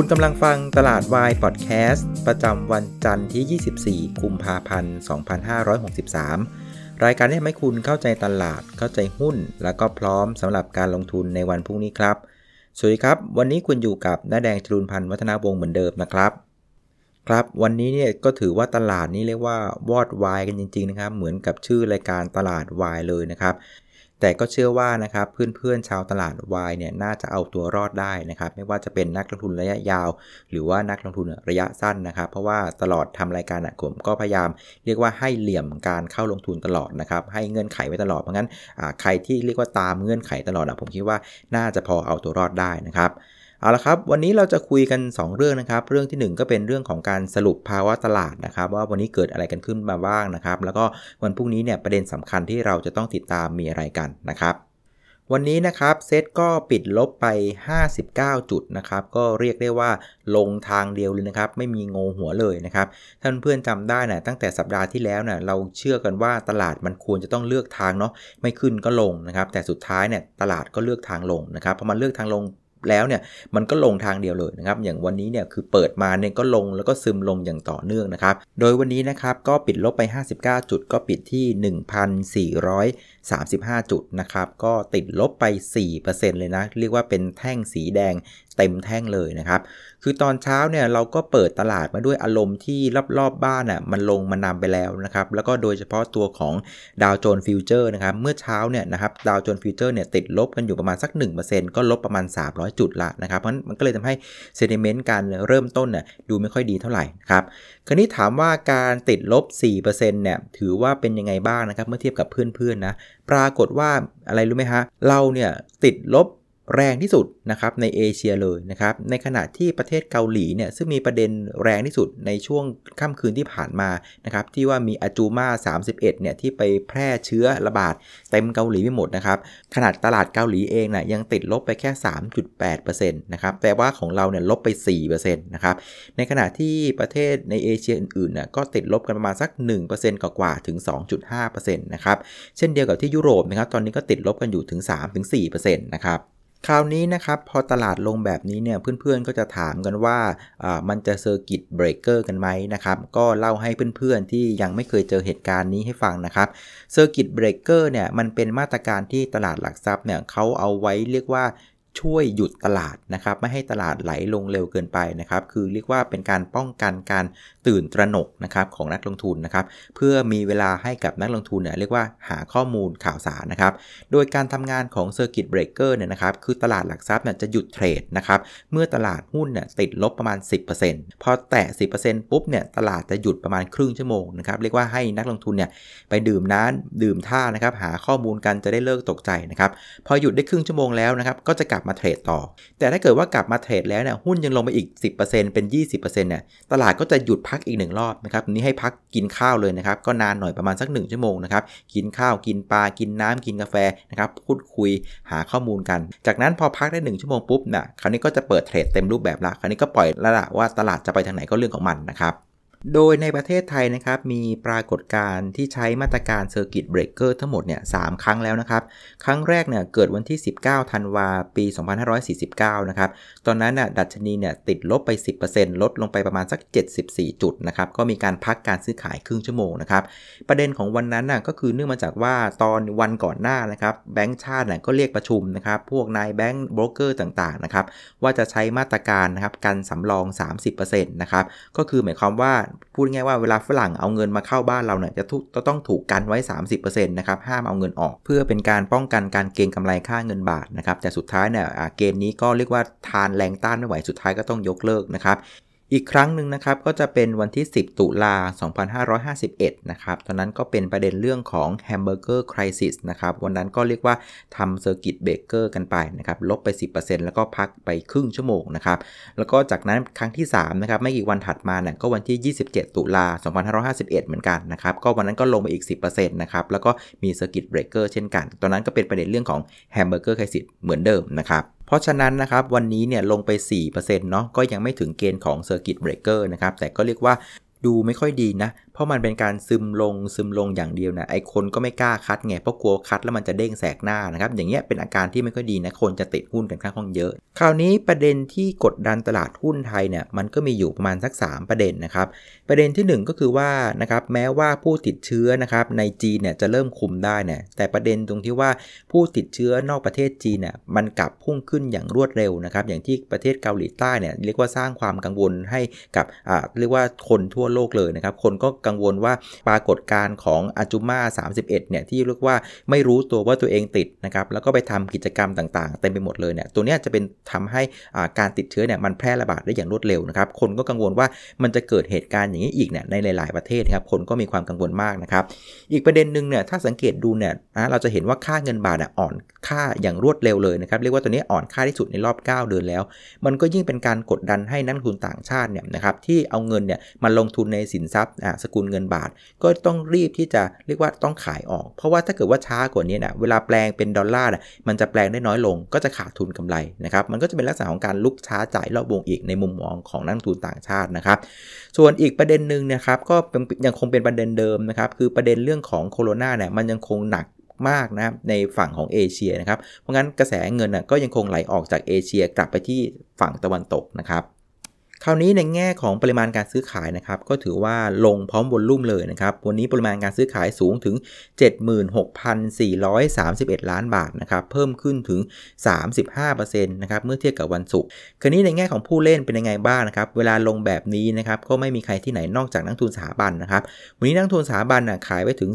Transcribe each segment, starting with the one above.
คุณกำลังฟังตลาดวายพอดแคสต์ ประจำวันจันทร์ที่ 24 กุมภาพันธ์ 2563 รายการที่ทำให้คุณเข้าใจตลาด เข้าใจหุ้น แล้วก็พร้อมสำหรับการลงทุนในวันพรุ่งนี้ครับ สวัสดีครับ วันนี้คุณอยู่กับน้าแดงจรุนพันธ์วัฒนาวงศ์เหมือนเดิมนะครับ ครับ วันนี้เนี่ยก็ถือว่าตลาดนี้เรียกว่าวอดวายกันจริงๆนะครับ เหมือนกับชื่อรายการตลาดวายเลยนะครับ แต่ก็เชื่อว่านะครับเพื่อนๆชาวตลาดวายเนี่ยน่าจะเอาตัวรอดได้นะครับ ไม่ว่าจะเป็นนักลงทุนระยะยาว หรือว่านักลงทุนระยะสั้นนะครับ เพราะว่าตลอดทำรายการอะผมก็พยายาม เรียกว่าให้เหลี่ยมการเข้าลงทุนตลอดนะครับ ให้เงื่อนไขไว้ตลอดเพราะงั้นใครที่เรียกว่าตามเงื่อนไขตลอดอะผมคิดว่าน่าจะพอเอาตัวรอดได้นะครับ เอาละครับ วันนี้เราจะคุยกัน 2 เรื่องนะครับ เรื่องที่ 1 ก็เป็นเรื่องของการสรุปภาวะตลาดนะครับ ว่าวันนี้เกิดอะไรกันขึ้นมาบ้างนะครับ แล้วก็วันพรุ่งนี้เนี่ยประเด็นสำคัญที่เราจะต้องติดตามมีอะไรกันนะครับวันนี้นะครับเซตก็ปิดลบไป 59 จุดนะครับก็เรียกได้ว่าลงทางเดียวเลยนะครับไม่มีงงหัวเลยนะครับท่านเพื่อนจำได้นะตั้งแต่สัปดาห์ที่แล้วนะเราเชื่อกันว่าตลาดมันควรจะต้องเลือกทางเนาะไม่ขึ้นก็ลงนะครับแต่สุดท้ายเนี่ยตลาดก็เลือกทางลงนะครับพอมันเลือกทางลง แล้วเนี่ยมันก็ลงทางเดียวเลยนะครับ อย่างวันนี้เนี่ยคือเปิดมาเนี่ยก็ลงแล้วก็ซึมลงอย่างต่อเนื่องนะครับ โดยวันนี้นะครับก็ปิดลบไป 59 จุด ก็ปิดที่ 1,435 จุดนะครับ ก็ติดลบไป 4%เลยนะ เรียกว่าเป็นแท่งสีแดง เต็มแท่งเลยนะครับ คือตอนเช้าเนี่ยเราก็เปิดตลาดมาด้วยอารมณ์ที่รอบๆบ้านอะมันลงมานำไปแล้วนะครับ แล้วก็โดยเฉพาะตัวของดาวโจนส์ future นะครับ เมื่อเช้าเนี่ยนะครับดาวโจนส์ future เนี่ยติดลบกันอยู่ประมาณสัก 1%ก็ลบประมาณ 300 จุดละนะครับเพราะมันก็เลยทำให้ sentiment การเริ่มต้นเนี่ยดูไม่ค่อยดีเท่าไหร่ครับ คราวนี้ถามว่าการติดลบ 4%เนี่ยถือว่าเป็นยังไงบ้างนะครับเมื่อเทียบกับเพื่อนๆนะ ปรากฏว่าอะไรรู้ไหมฮะ เราเนี่ยติดลบ แรงที่สุดนะครับในเอเชียเลยนะครับ ในขณะที่ประเทศเกาหลีเนี่ยซึ่งมีประเด็นแรงที่สุดในช่วงค่ำคืนที่ผ่านมานะครับที่ว่ามีอาจูมา 31เนี่ยที่ไปแพร่เชื้อระบาดเต็มเกาหลีไปหมดนะครับขนาดตลาดเกาหลีเองนะ่ยยังติดลบไปแค่ 3.8%นะครับแต่ว่าของเราเนี่ยลบไป4%นะครับในขณะที่ประเทศในเอเชียอื่นๆน่ยก็ติดลบกันประมาณสัก 1%กว่าๆถึง 2.5%นะครับเช่นเดียวกับที่ยุโรปนะครับตอนนี้ก็ติดลบกันอยู่ถึง 3-4%นะครับ คราวนี้นะครับพอตลาดลงแบบนี้เนี่ยเพื่อนๆก็จะถามกันว่ามันจะ circuit breaker กันไหมนะครับก็เล่าให้เพื่อนๆที่ยังไม่เคยเจอเหตุการณ์นี้ให้ฟังนะครับ circuit breaker เนี่ยมันเป็นมาตรการที่ตลาดหลักทรัพย์เนี่ยเขาเอาไว้เรียกว่า ช่วยหยุดตลาดนะครับ ไม่ให้ตลาดไหลลงเร็วเกินไปนะครับ คือเรียกว่าเป็นการป้องกันการตื่นตระหนกนะครับของนักลงทุนนะครับ เพื่อมีเวลาให้กับนักลงทุนเนี่ยเรียกว่าหาข้อมูลข่าวสารนะครับ โดยการทำงานของ Circuit Breaker เนี่ยนะครับ คือตลาดหลักทรัพย์เนี่ยจะหยุดเทรดนะครับ เมื่อตลาดหุ้นเนี่ยติดลบประมาณ 10%พอแตะ 10%ปุ๊บเนี่ยตลาดจะหยุดประมาณครึ่งชั่วโมงนะครับเรียกว่าให้นักลงทุนเนี่ยไปดื่มน้ำดื่มท่านะครับหาข้อมูลกันจะได้เลิกตกใจนะครับพอหยุดได้ครึ่งชั่วโมงแล้วนะครับก็จะกลับมาเทรดต่อ แต่ถ้าเกิดว่ากลับมาเทรดแล้วเนี่ยหุ้นยังลงไปอีก 10%เป็น 20%เนี่ยตลาดก็จะหยุดพักอีกหนึ่งรอบนะครับนี้ให้พักกินข้าวเลยนะครับก็นานหน่อยประมาณสัก 1 ชั่วโมงนะครับกินข้าวกินปลากินน้ำกินกาแฟนะครับพูดคุยหาข้อมูลกัน จากนั้นพอพักได้ 1 ชั่วโมงปุ๊บนะคราวนี้ก็จะเปิดเทรดเต็มรูปแบบละคราวนี้ก็ปล่อยล้วละว่าตลาดจะไปทางไหนก็เรื่องของมันนะครับ โดยในประเทศไทยนะครับมีปรากฏการณ์ที่ใช้มาตรการ Circuit Breaker ทั้งหมดเนี่ยสครั้งแล้วนะครับ ครั้งแรกเนี่ยเกิดวันที่ 19 ธันวาปี 2549 นะครับ ตอนนั้นน่ะดัชนีเนี่ยติดลบไป 10%ลดลงไปประมาณสัก 74 จุดนะครับ ก็มีการพักการซื้อขายครึ่งชั่วโมงนะครับ ประเด็นของวันนั้นน่ะก็คือเนื่องมาจากว่าตอนวันก่อนหน้านะครับแบงก์ชาติน่ะก็เรียกประชุมนะครับพวกนายแบงก์โบรกเกอร์ต่างๆนะครับว่าจะใช้มาตรการนะครับกันสำรอง 30%นะครับก็คือหมายความว่าพูดง่ายว่าเวลาฝรั่งเอาเงินมาเข้าบ้านเราเนี่ยจะจะต้องถูกกันไว้ 30%นะครับห้ามเอาเงินออก เพื่อเป็นการป้องกันการเก็งกำไรค่าเงินบาทนะครับแต่สุดท้ายเนี่ยเกณฑ์นี้ก็เรียกว่าทานแรงต้านไม่ไหวสุดท้ายก็ต้องยกเลิกนะครับ อีกครั้งหนึ่งนะครับก็จะเป็นวันที่ 10 ตุลา 2551 นะครับ ตอนนั้นก็เป็นประเด็นเรื่องของ Hamburger Crisis นะครับ วันนั้นก็เรียกว่าทำ circuit breaker กันไปนะครับ ลบไป 10%แล้วก็พักไปครึ่งชั่วโมงนะครับ แล้วก็จากนั้นครั้งที่ 3 นะครับ ไม่กี่วันถัดมาเนี่ยก็วันที่ 27 ตุลา 2551 เหมือนกันนะครับ ก็วันนั้นก็ลงไปอีก 10%นะครับ แล้วก็มี circuit breaker เช่นกัน ตอนนั้นก็เป็นประเด็นเรื่องของ Hamburger Crisis เหมือนเดิมนะครับ เพราะฉะนั้นนะครับวันนี้เนี่ยลงไป 4%เนาะก็ยังไม่ถึงเกณฑ์ของ Circuit Breaker นะครับแต่ก็เรียกว่าดูไม่ค่อยดีนะ เพราะมันเป็นการซึมลงซึมลงอย่างเดียวนะไอคนก็ไม่กล้า cut ไงเพราะกลัว cut แล้วมันจะเด้งแสกหน้านะครับอย่างเงี้ยเป็นอาการที่ไม่ค่อยดีนะคนจะติดหุ้นกันค่อนข้างเยอะ คราวนี้ประเด็นที่กดดันตลาดหุ้นไทยเนี่ยมันก็มีอยู่ประมาณสัก 3 ประเด็นนะครับประเด็นที่ 1 ก็คือว่านะครับแม้ว่าผู้ติดเชื้อนะครับในจีนเนี่ยจะเริ่มคุมได้เนี่ยแต่ประเด็นตรงที่ว่าผู้ติดเชื้อนอกประเทศจีนเนี่ยมันกลับพุ่งขึ้นอย่างรวดเร็วนะครับอย่างที่ประเทศเกาหลีใต้เนี่ยเรียกว่าสร้างความกังวลให้กับอ่าเรียกว่าคนทั่วโลกเลยนะครับคนก็กังวลว่าปรากฏการณ์ของอาจูมา31เนี่ยที่เรียกว่าไม่รู้ตัวว่าตัวเองติดนะครับแล้วก็ไปทำกิจกรรมต่างๆ เต็มไปหมดเลยเนี่ยตัวนี้จะเป็นทำให้การติดเชื้อเนี่ยมันแพร่ระบาดได้อย่างรวดเร็วนะครับคนก็กังวลว่ามันจะเกิดเหตุการณ์อย่างนี้อีกเนี่ยในหลาย ๆประเทศครับคนก็มีความกังวลมากนะครับอีกประเด็นหนึ่งเนี่ยถ้าสังเกตดูเนี่ยนะเราจะเห็นว่าค่าเงินบาทอ่อนค่าอย่างรวดเร็วเลยนะครับเรียกว่าตัวนี้อ่อนค่าที่สุดในรอบ 9 เดือนแล้ว มันก็ยิ่งเป็นการกดดันให้นักทุนต่างชาติเนี่ยนะครับที่เอาเงินเนี่ยมาลงทุนในสินทรัพย์สกุลเงินบาท ก็ต้องรีบที่จะเรียกว่าต้องขายออก เพราะว่าถ้าเกิดว่าช้ากว่านี้นะเวลาแปลงเป็นดอลลาร์มันจะแปลงได้น้อยลง ก็จะขาดทุนกำไรนะครับมันก็จะเป็นลักษณะของการลุกช้าจ่ายรอบวงอีกในมุมมองของนักทุนต่างชาตินะครับ ส่วนอีกประเด็นหนึ่งนะครับก็ยังคงเป็นประเด็นเดิมนะครับคือประเด็นเรื่องของโคโรนาเนี่ยมันยังคงหนักมากนะในฝั่งของเอเชียนะครับเพราะงั้นกระแสเงินก็ยังคงไหลออกจากเอเชียกลับไปที่ฝั่งตะวันตกนะครับ คราวนี้ในแง่ของปริมาณการซื้อขายนะครับก็ถือว่าลงพร้อมวอลลุ่มเลยนะครับวันนี้ปริมาณการซื้อขายสูงถึง 76,431 ล้านบาทนะครับเพิ่มขึ้นถึง 35%นะครับเมื่อเทียบกับวันศุกร์คราวนี้ในแง่ของผู้เล่นเป็นยังไงบ้างนะครับเวลาลงแบบนี้นะครับก็ไม่มีใครที่ไหนนอกจากนักทุนสถาบันนะครับวันนี้นักทุนสถาบันนะขายไปถึง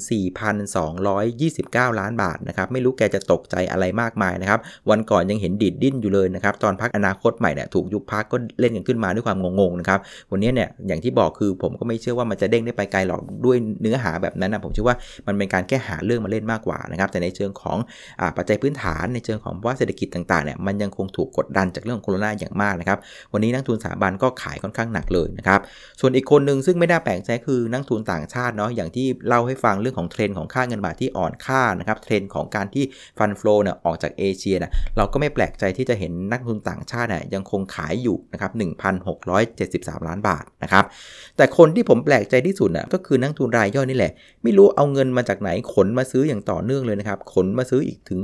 4,229 ล้านบาทนะครับไม่รู้แกจะตกใจอะไรมากมายนะครับวันก่อนยังเห็นดิดดิ้นอยู่เลยนะครับตอนพักอนาคตใหม่เนี่ยถูกยุบพักก็เล่นกันขึ้นมาด้วยความความงงๆนะครับ วันนี้เนี่ยอย่างที่บอกคือผมก็ไม่เชื่อว่ามันจะเด้งได้ไปไกลหรอกด้วยเนื้อหาแบบนั้นนะผมเชื่อว่ามันเป็นการแค่หาเรื่องมาเล่นมากกว่านะครับ แต่ในเชิงของอปัจจัยพื้นฐานในเชิงของว่าเศรษฐกิจต่างๆเนี่ยมันยังคงถูกกดดันจากเรื่องโควิดอย่างมากนะครับ วันนี้นักทุนสถาบันก็ขายค่อนข้างหนักเลยนะครับ ส่วนอีกคนหนึ่งซึ่งไม่ได้แปลกใจคือนักทุนต่างชาติเนาะอย่างที่เล่าให้ฟังเรื่องของเทรนด์ของค่าเงินบาทที่อ่อนค่านะครับเทรนด์ของการที่ fund flow เนี่ยออกจากเอเชียนะเราก็ไม่แปลกใจที่จะเห็นนักทุนต่างชาติเนี่ยยังคงขายอยู่นะครับ673 ล้านบาทนะครับแต่คนที่ผมแปลกใจที่สุดน่ะก็คือนักทุนรายย่อยนี่แหละ ไม่รู้เอาเงินมาจากไหนขนมาซื้ออย่างต่อเนื่องเลยนะครับ ขนมาซื้ออีกถึง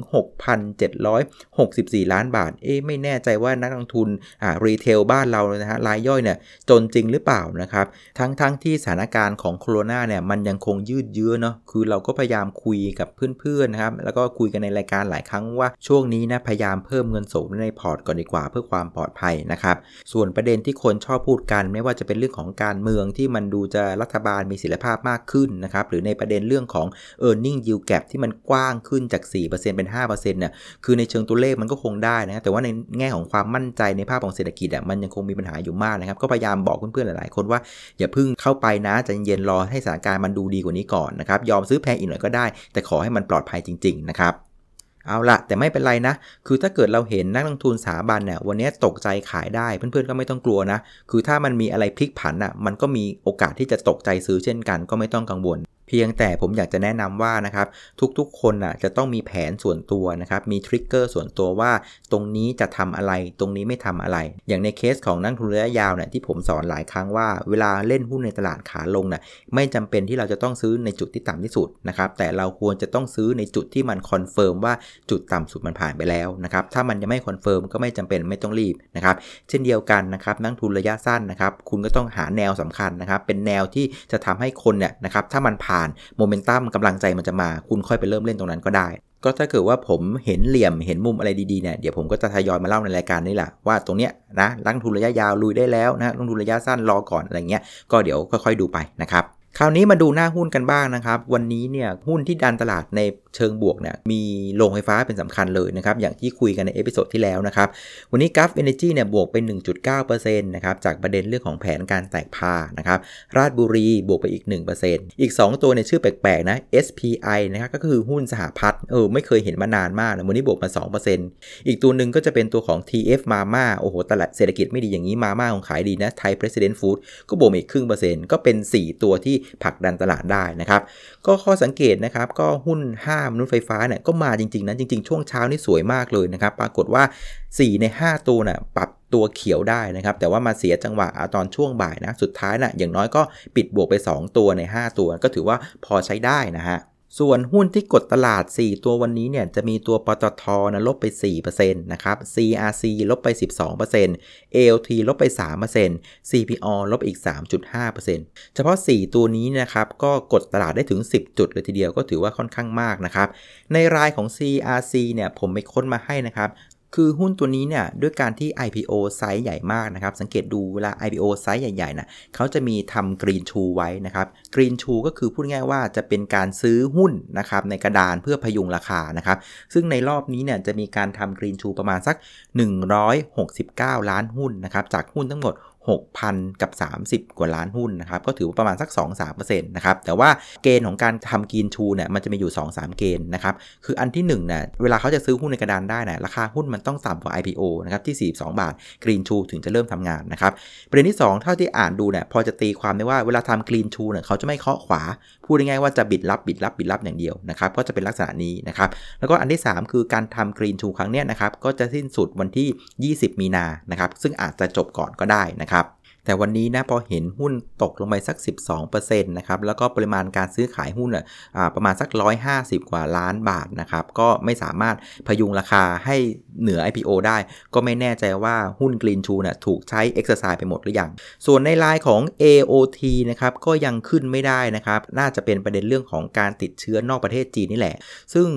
6,764 ล้านบาท เอ๊ไม่แน่ใจว่านักลงทุนอ่า retail บ้านเราเลยนะฮะรายย่อยเนี่ยจนจริงหรือเปล่านะครับ ทั้งทั้งที่สถานการณ์ของโควิดเนี่ยมันยังคงยืดเยื้อเนาะคือเราก็พยายามคุยกับเพื่อนๆนะครับแล้วก็คุยกันในรายการหลายครั้งว่าช่วงนี้นะพยายามเพิ่มเงินสดในพอร์ตก่อนดีกว่าเพื่อความปลอดภัยนะครับส่วนประเด็นที่คนนชอบพูดกัน ไม่ว่าจะเป็นเรื่องของการเมืองที่มันดูจะรัฐบาลมีศิลภาพมากขึ้นนะครับ หรือในประเด็นเรื่องของ e a r n i n g yield gap ที่มันกว้างขึ้นจาก 4%เป็น 5%เนี่ยคือในเชิงตัวเลขมันก็คงได้นะแต่ว่าในแง่ของความมั่นใจในภาพของเศรษฐกิจอะมันยังคงมีปัญหาอยู่มากนะครับ ก็พยายามบอกเพื่อนๆหลายๆ คนว่าอย่าพึ่งเข้าไปนะใจเย็นรอให้สถานการณ์มันดูดีกว่านี้ก่อนนะครับยอมซื้อแพงอีกหน่อยก็ได้ แต่ขอให้มันปลอดภัยจริงๆนะครับ เอาละแต่ไม่เป็นไรนะ คือถ้าเกิดเราเห็นนักลงทุนสถาบันเนี่ยวันนี้ตกใจขายได้เพื่อนๆก็ไม่ต้องกลัวนะ คือถ้ามันมีอะไรพลิกผันอะมันก็มีโอกาสที่จะตกใจซื้อเช่นกันก็ไม่ต้องกังวล เพียงแต่ผมอยากจะแนะนำว่านะครับทุกๆ คนอะจะต้องมีแผนส่วนตัวนะครับมี trigger ส่วนตัวว่าตรงนี้จะทำอะไรตรงนี้ไม่ทำอะไร อย่างในเคสของนักทุนระยะยาวเนี่ยที่ผมสอนหลายครั้งว่าเวลาเล่นหุ้นในตลาดขาลงน่ะไม่จำเป็นที่เราจะต้องซื้อในจุดที่ต่ำที่สุดนะครับแต่เราควรจะต้องซื้อในจุดที่มัน confirm ว่าจุดต่ำสุดมันผ่านไปแล้วนะครับถ้ามันยังไม่ confirm ก็ไม่จำเป็นไม่ต้องรีบนะครับเช่นเดียวกันนะครับนักทุนระยะสั้นนะครับคุณก็ต้องหาแนวสำคัญนะครับเป็นแนวที่จะทำให้คนเนี่ยนะครับถ้ามันผ่านโมเมนตัมกำลังใจมันจะมา คุณค่อยไปเริ่มเล่นตรงนั้นก็ได้ ก็ถ้าเกิดว่าผมเห็นเหลี่ยมเห็นมุมอะไรดีๆเนี่ยเดี๋ยวผมก็จะทยอยมาเล่าในรายการนี่แหละว่าตรงเนี้ยนะลงทุนระยะยาวลุยได้แล้วนะลงทุนระยะสั้นรอก่อนอะไรเงี้ยก็เดี๋ยวค่อย ๆ ดูไปนะครับ คราวนี้มาดูหน้าหุ้นกันบ้างนะครับ วันนี้เนี่ยหุ้นที่ดันตลาดในเชิงบวกเนี่ยมีโรงไฟฟ้าเป็นสำคัญเลยนะครับ อย่างที่คุยกันใน episode ที่แล้วนะครับ วันนี้ Gulf Energy เนี่ยบวกเป็น 1.9%นะครับจากประเด็นเรื่องของแผนการแตก par นะครับ ราชบุรีบวกไปอีก 1%อีก 2 ตัวเนี่ยชื่อแปลกๆนะ SPI นะครับก็คือหุ้นสหพัฒน์เออไม่เคยเห็นมานานมากนะวันนี้บวกมา 2%อีกตัวหนึ่งก็จะเป็นตัวของ TF Mama โอ้โหตลาดเศรษฐกิจไม่ดีอย่างนี้มาม่าของขายดีนะไทย President Food ก็บวกอีกครึ่งเปอร์เซ็นต์ก็เป็น 4 ตัวที่ผลักดันตลาดได้นะครับ ก็ข้อสังเกตนะครับ ก็หุ้น5มนุษย์ไฟฟ้าเนี่ยก็มาจริง ๆนะจริง ๆ ช่วงเช้านี่สวยมากเลยนะครับ ปรากฏว่า 4 ใน 5 ตัวน่ะปรับตัวเขียวได้นะครับ แต่ว่ามาเสียจังหวะตอนช่วงบ่ายนะ สุดท้ายนะ่ะอย่างน้อยก็ปิดบวกไป 2 ตัวใน 5 ตัวก็ถือว่าพอใช้ได้นะฮะ ส่วนหุ้นที่กดตลาด 4 ตัววันนี้เนี่ยจะมีตัวปตทนะลบไป 4%นะครับ CRC ลบไป 12% ALT ลบไป 3% CPO ลบอีก 3.5%เฉพาะ 4 ตัวนี้นะครับก็กดตลาดได้ถึง 10 จุดเลยทีเดียวก็ถือว่าค่อนข้างมากนะครับ ในรายของ CRC เนี่ยผมไปค้นมาให้นะครับ คือหุ้นตัวนี้เนี่ยด้วยการที่ IPO ไซส์ใหญ่มากนะครับ สังเกตดูเวลา IPO ไซส์ใหญ่ๆนะเขาจะมีทำ greenshoe ไว้นะครับ greenshoe ก็คือพูดง่ายว่าจะเป็นการซื้อหุ้นนะครับในกระดานเพื่อพยุงราคานะครับ ซึ่งในรอบนี้เนี่ยจะมีการทำ greenshoe ประมาณสัก 169 ล้านหุ้นนะครับจากหุ้นทั้งหมด 6,000 กับ 30 กว่าล้านหุ้นนะครับ ก็ถือว่าประมาณสัก 2-3%นะครับ แต่ว่าเกณฑ์ของการทำกินชูเนี่ยมันจะมีอยู่ 2-3 เกณฑ์นะครับ คืออันที่1เนี่ยเวลาเขาจะซื้อหุ้นในกระดานได้นะราคาหุ้นมันต้องต่ำกว่า IPO นะครับที่ 42 บาทกรีนชูถึงจะเริ่มทำงานนะครับ ประเด็นที่ 2 เท่าที่อ่านดูเนี่ยพอจะตีความได้ว่าเวลาทำกรีนชูเนี่ยเขาจะไม่เคาะขวา พูดง่ายๆว่าจะบิดรับบิดรับบิดรับอย่างเดียวนะครับก็จะเป็นลักษณะนี้นะครับแล้วก็อันที่ 3 คือการทำกรีนทูครั้งนี้นะครับก็จะสิ้นสุดวันที่ 20 มีนานะครับซึ่งอาจจะจบก่อนก็ได้นะครับ แต่วันนี้นะพอเห็นหุ้นตกลงไปสัก 12%นะครับแล้วก็ปริมาณการซื้อขายหุ้นอะประมาณสัก 150 กว่าล้านบาทนะครับก็ไม่สามารถพยุงราคาให้เหนือ IPO ได้ ก็ไม่แน่ใจว่าหุ้นกรีนชูน่ะถูกใช้เอ็กซ์ไซส์ไปหมดหรือยัง ส่วนในรายของ AOT นะครับก็ยังขึ้นไม่ได้นะครับน่าจะเป็นประเด็นเรื่องของการติดเชื้อนอกประเทศจีนนี่แหละ ซึ่ง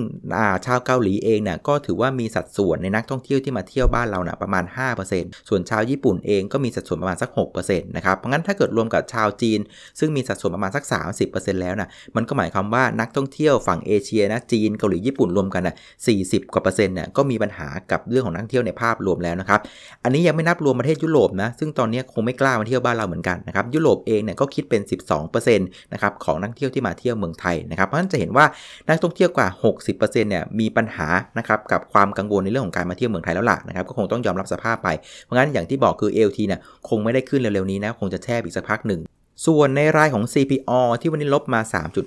ชาวเกาหลีเองเนี่ยก็ถือว่ามีสัดส่วนในนักท่องเที่ยวที่มาเที่ยวบ้านเรานะประมาณ 5%ส่วนชาวญี่ปุ่นเองก็มีสัดส่วนประมาณสัก 6% 0นะครับ เพราะงั้นถ้าเกิดรวมกับชาวจีน ซึ่งมีสัดส่วนประมาณสัก 30%แล้วนะมันก็หมายความว่านักท่องเที่ยวฝั่งเอเชียนะจีนเกาหลีญี่ปุ่นรวมกันนะ40 กว่าเปอร์เซ็นต์เนี่ยก็มีปัญหากับเรื่องของนักท่องเที่ยวในภาพรวมแล้วนะครับ อันนี้ยังไม่นับรวมประเทศยุโรปนะซึ่งตอนนี้คงไม่กล้ามาเที่ยวบ้านเราเหมือนกันนะครับยุโรปเองเนี่ยก็คิดเป็น 12%นะครับของนักเที่ยวที่มาเที่ยวเมืองไทยนะครับเพราะฉะนั้นจะเห็นว่านักท่องเที่ยวกว่า 60%เนี่ยมีปัญหานะครับกับความกังวลในเรื่องของการมาเที่ยวเมืองไทยแล้วล่ะนะครับก็คงต้องยอมรับสภาพไปเพราะงั้นอย่างที่บอกคือ LT เนี่ยคงไม่ได้ขึ้นเร็วๆนี้นะคงจะแช่อีกสักพักหนึ่ง ส่วนในรายของ CPO ที่วันนี้ลบมา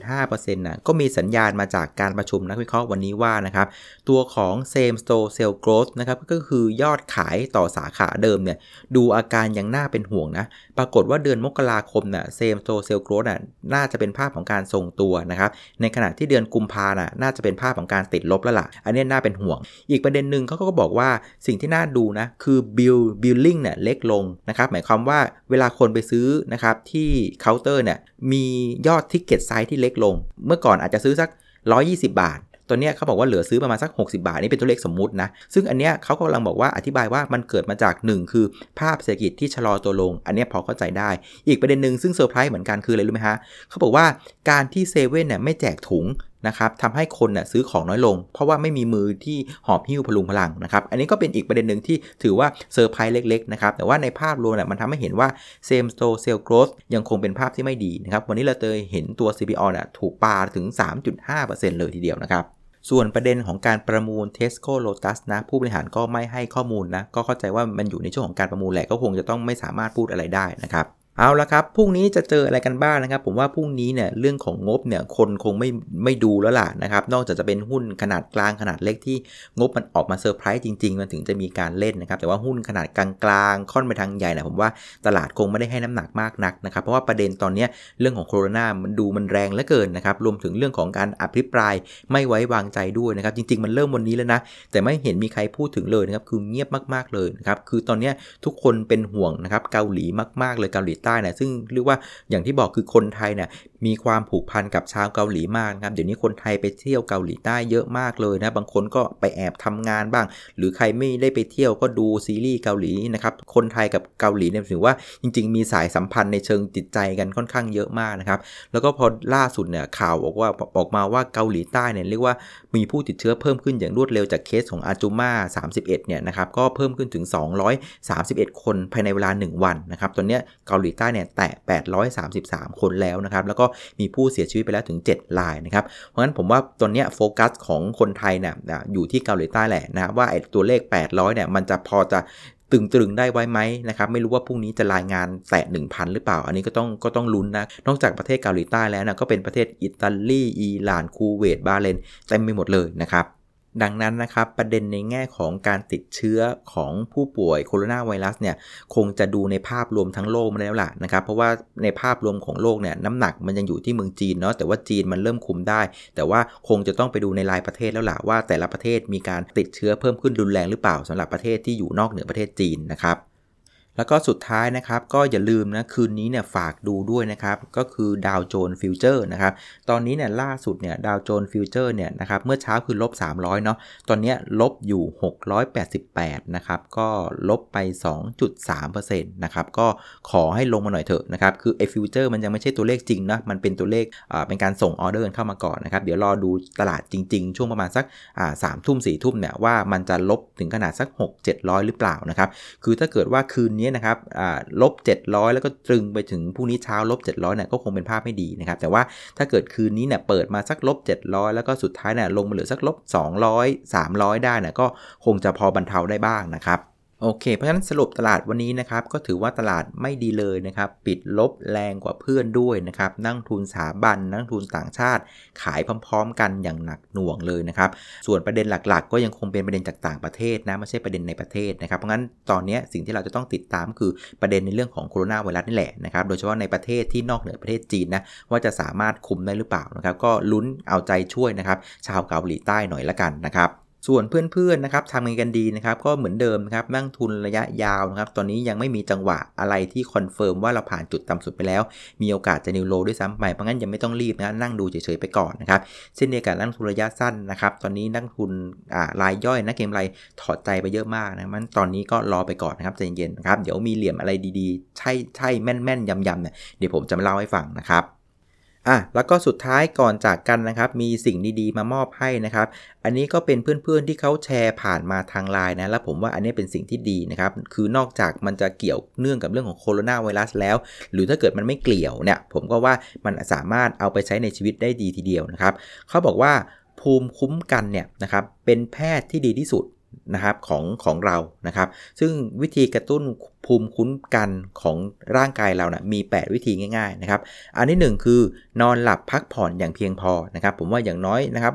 3.5%นะก็มีสัญญาณมาจากการประชุมนักวิเคราะห์วันนี้ว่านะครับตัวของ Same Store Sales Growth นะครับก็คือยอดขายต่อสาขาเดิมเนี่ยดูอาการยังน่าเป็นห่วงนะ ปรากฏว่าเดือนมกราคมนะ่ะ Same Store Sales Growth น่ะน่าจะเป็นภาพของการทรงตัวนะครับในขณะที่เดือนกุมภาน่ะน่าจะเป็นภาพของการติดลบแล้วล่ะ อันนี้น่าเป็นห่วง อีกประเด็นหนึ่งเขาก็บอกว่าสิ่งที่น่าดูนะคือ bill billing เนี่ยเล็กลงนะครับหมายความว่าเวลาคนไปซื้อนะครับที่เคาน์เตอร์เนี่ยมียอด ticket size ที่เล็กลง เมื่อก่อนอาจจะซื้อสัก 120 บาทตอนนี้เขาบอกว่าเหลือซื้อประมาณสัก 60 บาท นี่เป็นตัวเลขสมมุตินะ ซึ่งอันเนี้ยเขากำลังบอกว่าอธิบายว่ามันเกิดมาจาก 1 คือภาพเศรษฐกิจที่ชะลอตัวลง อันเนี้ยพอเข้าใจได้ อีกประเด็นหนึ่งซึ่งเซอร์ไพรส์เหมือนกันคืออะไรรู้ไหมฮะเขาบอกว่าการที่เซเว่นเนี่ยไม่แจกถุง นะครับทำให้คนนะ่ะซื้อของน้อยลง เพราะว่าไม่มีมือที่หอบหิ้วพะรุงพะรังนะครับ อันนี้ก็เป็นอีกประเด็นหนึ่งที่ถือว่าเซอร์ไพรส์เล็กๆนะครับแต่ว่าในภาพรวมนะมันทำให้เห็นว่า same store sales growth ยังคงเป็นภาพที่ไม่ดีนะครับวันนี้เราเจอเห็นตัว CPO นะ่ะถูกปาถึง 3.5%เลยทีเดียวนะครับส่วนประเด็นของการประมูล Tesco Lotus นะ ผู้บริหารก็ไม่ให้ข้อมูลนะ ก็เข้าใจว่ามันอยู่ในช่วงของการประมูลแหละก็คงจะต้องไม่สามารถพูดอะไรได้นะครับ เอาละครับพรุ่งนี้จะเจออะไรกันบ้างนะครับ ผมว่าพรุ่งนี้เนี่ยเรื่องของงบเนี่ยคนคงไม่ไม่ดูแล้วล่ะนะครับ นอกจากจะเป็นหุ้นขนาดกลางขนาดเล็กที่งบมันออกมาเซอร์ไพรส์จริงๆ มันถึงจะมีการเล่นนะครับ แต่ว่าหุ้นขนาดกลางๆค่อนไปทางใหญ่นะผมว่าตลาดคงไม่ได้ให้น้ำหนักมากนักนะครับ เพราะว่าประเด็นตอนนี้เรื่องของโควิดมันดูมันแรงเหลือเกินนะครับรวมถึงเรื่องของการอภิปรายไม่ไว้วางใจด้วยนะครับ จริง ๆ มันเริ่มวันนี้แล้วนะแต่ไม่เห็นมีใครพูดถึงเลยนะครับคือเงียบมากๆเลยนะครับคือตอนนี้ทุกคนเป็นห่วงนะครับเกาหลีมากๆเลยเกาหลีใต้นะซึ่งเรียกว่าอย่างที่บอกคือคนไทยเนี่ยมีความผูกพันกับชาวเกาหลีมากนะครับเดี๋ยวนี้คนไทยไปเที่ยวเกาหลีใต้เยอะมากเลยนะบางคนก็ไปแอบทำงานบ้าง หรือใครไม่ได้ไปเที่ยวก็ดูซีรีส์เกาหลีนะครับคนไทยกับเกาหลีเนี่ยถือว่าจริง ๆ มีสายสัมพันธ์ในเชิงจิตใจกันค่อนข้างเยอะมากนะครับแล้วก็พอล่าสุดเนี่ยข่าวบอกว่าออกมาว่าเกาหลีใต้เนี่ยเรียกว่ามีผู้ติดเชื้อเพิ่มขึ้นอย่างรวดเร็วจากเคสของอาจูมา31เนี่ยนะครับก็เพิ่มขึ้นถึง 231 คนภายในเวลา 1 วันนะครับตอนนี้เกาหลีใต้เนี่ยแตะ833 คนแล้วนะครับแล้วก็มีผู้เสียชีวิตไปแล้วถึง 7 รายนะครับ เพราะฉะนั้นผมว่าตอนนี้โฟกัสของคนไทยเนี่ยอยู่ที่เกาหลีใต้แหละนะว่าไอ้ตัวเลข 800เนี่ยมันจะพอจะตึงตรึงได้ไว้ไหมนะครับไม่รู้ว่าพรุ่งนี้จะรายงานแตะ1,000 หรือเปล่า อันนี้ก็ต้องก็ต้องลุ้นนะ นอกจากประเทศเกาหลีใต้แล้วนะก็เป็นประเทศอิตาลีอิหร่านคูเวตบาเลนเต็มไปหมดเลยนะครับ ดังนั้นนะครับประเด็นในแง่ของการติดเชื้อของผู้ป่วยโคโรนาไวรัสเนี่ยคงจะดูในภาพรวมทั้งโลกมาแล้วล่ะนะครับ เพราะว่าในภาพรวมของโลกเนี่ยน้ำหนักมันยังอยู่ที่เมืองจีนเนาะแต่ว่าจีนมันเริ่มคุมได้ แต่ว่าคงจะต้องไปดูในรายประเทศแล้วล่ะว่า แต่ละประเทศมีการติดเชื้อเพิ่มขึ้นรุนแรงหรือเปล่าสำหรับประเทศที่อยู่นอกเหนือประเทศจีนนะครับ แล้วก็สุดท้ายนะครับก็อย่าลืมนะคืนนี้เนี่ยฝากดูด้วยนะครับก็คือ Dow Jones Futures นะครับตอนนี้เนี่ยล่าสุดเนี่ย Dow Jones Futures เนี่ยนะครับเมื่อเช้าคือลบ 300เนาะตอนนี้ลบอยู่ 688นะครับก็ลบไป 2.3%นะครับก็ขอให้ลงมาหน่อยเถอะนะครับคือไอ้ฟิวเจอร์มันยังไม่ใช่ตัวเลขจริงนะมันเป็นตัวเลขอ่าเป็นการส่งออเดอร์เข้ามาก่อนนะครับเดี๋ยวรอดูตลาดจริง ๆ ช่วงประมาณสักอ่าสามทุ่มสี่ทุ่มเนี่ยว่ามันจะลบถึงขนาดสัก 6 700 หรือเปล่านะครับคือถ้าเกิดว่าคืนนี้นะครับลบ700 แล้วก็ตรึงไปถึงพรุ่งนี้เช้าลบ700เนี่ยก็คงเป็นภาพไม่ดีนะครับแต่ว่าถ้าเกิดคืนนี้เนี่ยเปิดมาสักลบ700 แล้วก็สุดท้ายเนี่ยลงมาเหลือสักลบ200 300 ได้เนี่ยก็คงจะพอบรรเทาได้บ้างนะครับ โอเค เพราะฉะนั้นสรุปตลาดวันนี้นะครับ ก็ถือว่าตลาดไม่ดีเลยนะครับ ปิดลบแรงกว่าเพื่อนด้วยนะครับ นั่งทุนสถาบัน นั่งทุนต่างชาติ ขายพร้อม ๆ กันอย่างหนักหน่วงเลยนะครับ ส่วนประเด็นหลักๆ ก็ยังคงเป็นประเด็นจากต่างประเทศนะไม่ใช่ประเด็นในประเทศนะครับ เพราะงั้นตอนนี้สิ่งที่เราจะต้องติดตามคือประเด็นในเรื่องของโคโรนาไวรัสนี่แหละนะครับ โดยเฉพาะในประเทศที่นอกเหนือประเทศจีนนะว่าจะสามารถคุมได้หรือเปล่านะครับ ก็ลุ้นเอาใจช่วยนะครับชาวเกาหลีใต้หน่อยละกันนะครับ ส่วนเพื่อนๆนะครับทำไงกันดีนะครับก็เหมือนเดิมนะครับนักทุนระยะยาวนะครับตอนนี้ยังไม่มีจังหวะอะไรที่ confirm ว่าเราผ่านจุดต่ำสุดไปแล้ว มีโอกาสจะนิวโลด้วยซ้ำไปเพราะงั้นยังไม่ต้องรีบนะนั่งดูเฉยๆไปก่อนนะครับเช่นเดียวกันนั่งทุนระยะสั้นนะครับตอนนี้นั่งทุนรายย่อยนักเกมไรถอดใจไปเยอะมากนะมันตอนนี้ก็รอไปก่อนนะครับใจเย็นๆนะครับเดี๋ยวมีเหลี่ยมอะไรดีๆ ใช่ใช่แม่นๆยำๆเนี่ยเดี๋ยวผมจะมาเล่าให้ฟังนะครับ อะแล้วก็สุดท้ายก่อนจากกันนะครับ มีสิ่งดีๆ มามอบให้นะครับ อันนี้ก็เป็นเพื่อนๆที่เขาแชร์ผ่านมาทางไลน์นะแล้วผมว่าอันนี้เป็นสิ่งที่ดีนะครับ คือนอกจากมันจะเกี่ยวเนื่องกับเรื่องของโคโรนาไวรัสแล้ว หรือถ้าเกิดมันไม่เกี่ยวเนี่ย ผมก็ว่ามันสามารถเอาไปใช้ในชีวิตได้ดีทีเดียวนะครับเขาบอกว่าภูมิคุ้มกันเนี่ยนะครับเป็นแพทย์ที่ดีที่สุด นะครับของของเรานะครับ ซึ่งวิธีกระตุ้นภูมิคุ้มกันของร่างกายเรานะมี 8 วิธีง่าย ๆนะครับ อันที่ 1 คือนอนหลับพักผ่อนอย่างเพียงพอนะครับ ผมว่าอย่างน้อยนะครับ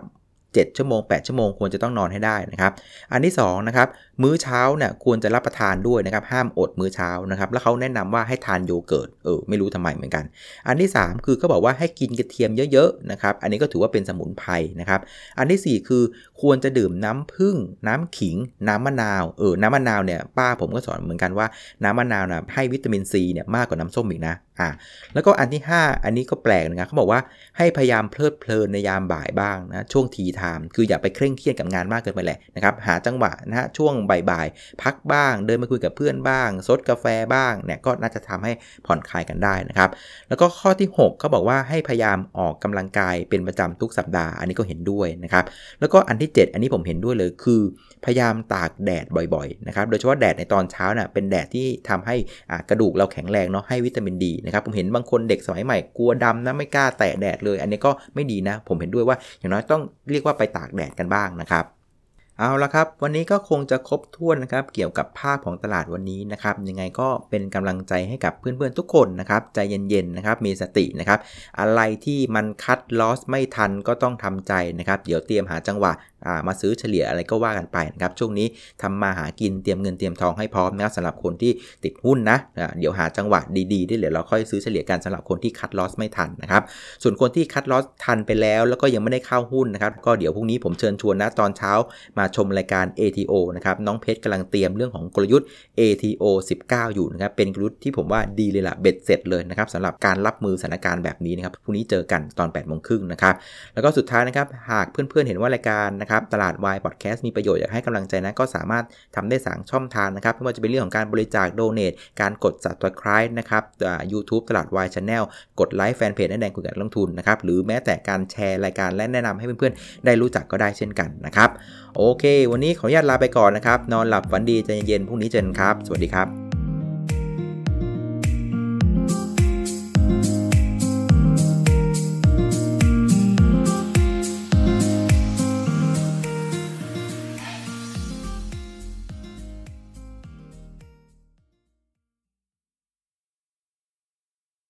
7ชั่วโมง 8 ชั่วโมงควรจะต้องนอนให้ได้นะครับ อันที่2นะครับ มื้อเช้าเนี่ยควรจะรับประทานด้วยนะครับ ห้ามอดมื้อเช้านะครับ แล้วเขาแนะนำว่าให้ทานโยเกิร์ต เออ ไม่รู้ทำไมเหมือนกัน อันที่ 3 คือเขาบอกว่าให้กินกระเทียมเยอะๆนะครับ อันนี้ก็ถือว่าเป็นสมุนไพรนะครับ อันที่ 4 คือควรจะดื่มน้ำผึ้งน้ำขิง น้ำมะนาว เออ น้ำมะนาวเนี่ย ป้าผมก็สอนเหมือนกันว่าน้ำมะนาวนะให้วิตามินซีเนี่ยมากกว่าน้ำส้มอีกนะ อ่า แล้วก็อันที่ 5 อันนี้ก็แปลกนะครับเขาบอกว่าให้พยายามเพลิดเพลินในยามบ่ายบ้างนะ ช่วงทีไทม์ คืออย่าไปเคร่งเครียดกับงานมากเกินไปแหละนะครับ หาจังหวะนะฮะช่วงบ่ายๆ พักบ้าง เดินมาคุยกับเพื่อนบ้าง ซดกาแฟบ้างเนี่ยก็น่าจะทำให้ผ่อนคลายกันได้นะครับ แล้วก็ข้อที่6เขาบอกว่าให้พยายามออกกำลังกายเป็นประจำทุกสัปดาห์ อันนี้ก็เห็นด้วยนะครับ แล้วก็อันที่ 7 อันนี้ผมเห็นด้วยเลยคือ พยายามตากแดดบ่อยๆนะครับ โดยเฉพาะแดดในตอนเช้าเนะ่ยเป็นแดดที่ทำให้กระดูกเราแข็งแรงเนาะให้วิตามินดีนะครับผมเห็นบางคนเด็กสมัยใหม่กลัวดำนะไม่กล้าแตะแดดเลย อันนี้ก็ไม่ดีนะ ผมเห็นด้วยว่าอย่างน้อยต้องเรียกว่าไปตากแดดกันบ้างนะครับ เอาละครับ วันนี้ก็คงจะครบถ้วนนะครับ เกี่ยวกับภาพของตลาดวันนี้นะครับ ยังไงก็เป็นกำลังใจให้กับเพื่อนๆทุกคนนะครับ ใจเย็นๆนะครับ มีสตินะครับ อะไรที่มันคัดลอสไม่ทันก็ต้องทำใจนะครับ เดี๋ยวเตรียมหาจังหวะ มาซื้อเฉลี่ยอะไรก็ว่ากันไปนะครับช่วงนี้ทำมาหากินเตรียมเงินเตรียมทองให้พร้อมนะครับสำหรับคนที่ติดหุ้นนะเดี๋ยวหาจังหวะดีๆได้เดี๋ยวเราค่อยซื้อเฉลี่ยกันสำหรับคนที่คัดลอสไม่ทันนะครับส่วนคนที่คัดลอสทันไปแล้วแล้วก็ยังไม่ได้เข้าหุ้นนะครับก็เดี๋ยวพรุ่งนี้ผมเชิญชวนนะตอนเช้ามาชมรายการ ATO นะครับน้องเพชรกำลังเตรียมเรื่องของกลยุทธ์ ATO 19 อยู่นะครับเป็นกลยุทธ์ที่ผมว่าดีเลยล่ะเบ็ดเสร็จเลยนะครับสำหรับการรับมือสถานการณ์แบบนี้นะครับพรุ่งนี้เจอกันตอน8ปดโมงครึ่งนะครับแล้วก็สุดท้ายนะครับหากเพื่อนๆเห็นว่ารายการนะครับตลาดวายพอดแคสต์มีประโยชน์อยากให้กำลังใจนะก็สามารถทำได้หลายช่องทางนะครับไม่ว่าจะเป็นเรื่องของการบริจาค donate การกด subscribe นะครับยูทูบตลาดวาย channel กดไลค์แฟนเพจแนะนำคุยกับลงทุนนะครับหรือแม้แต่การแชร์รายการและแนะนำให้เพื่อนๆ ได้รู้จักก็ได้เช่นกันนะครับโอเค วันนี้ขออนุญาตลาไปก่อนนะครับนอนหลับฝันดีใจเย็นพรุ่งนี้เจอกันครับ สวัสดีครับ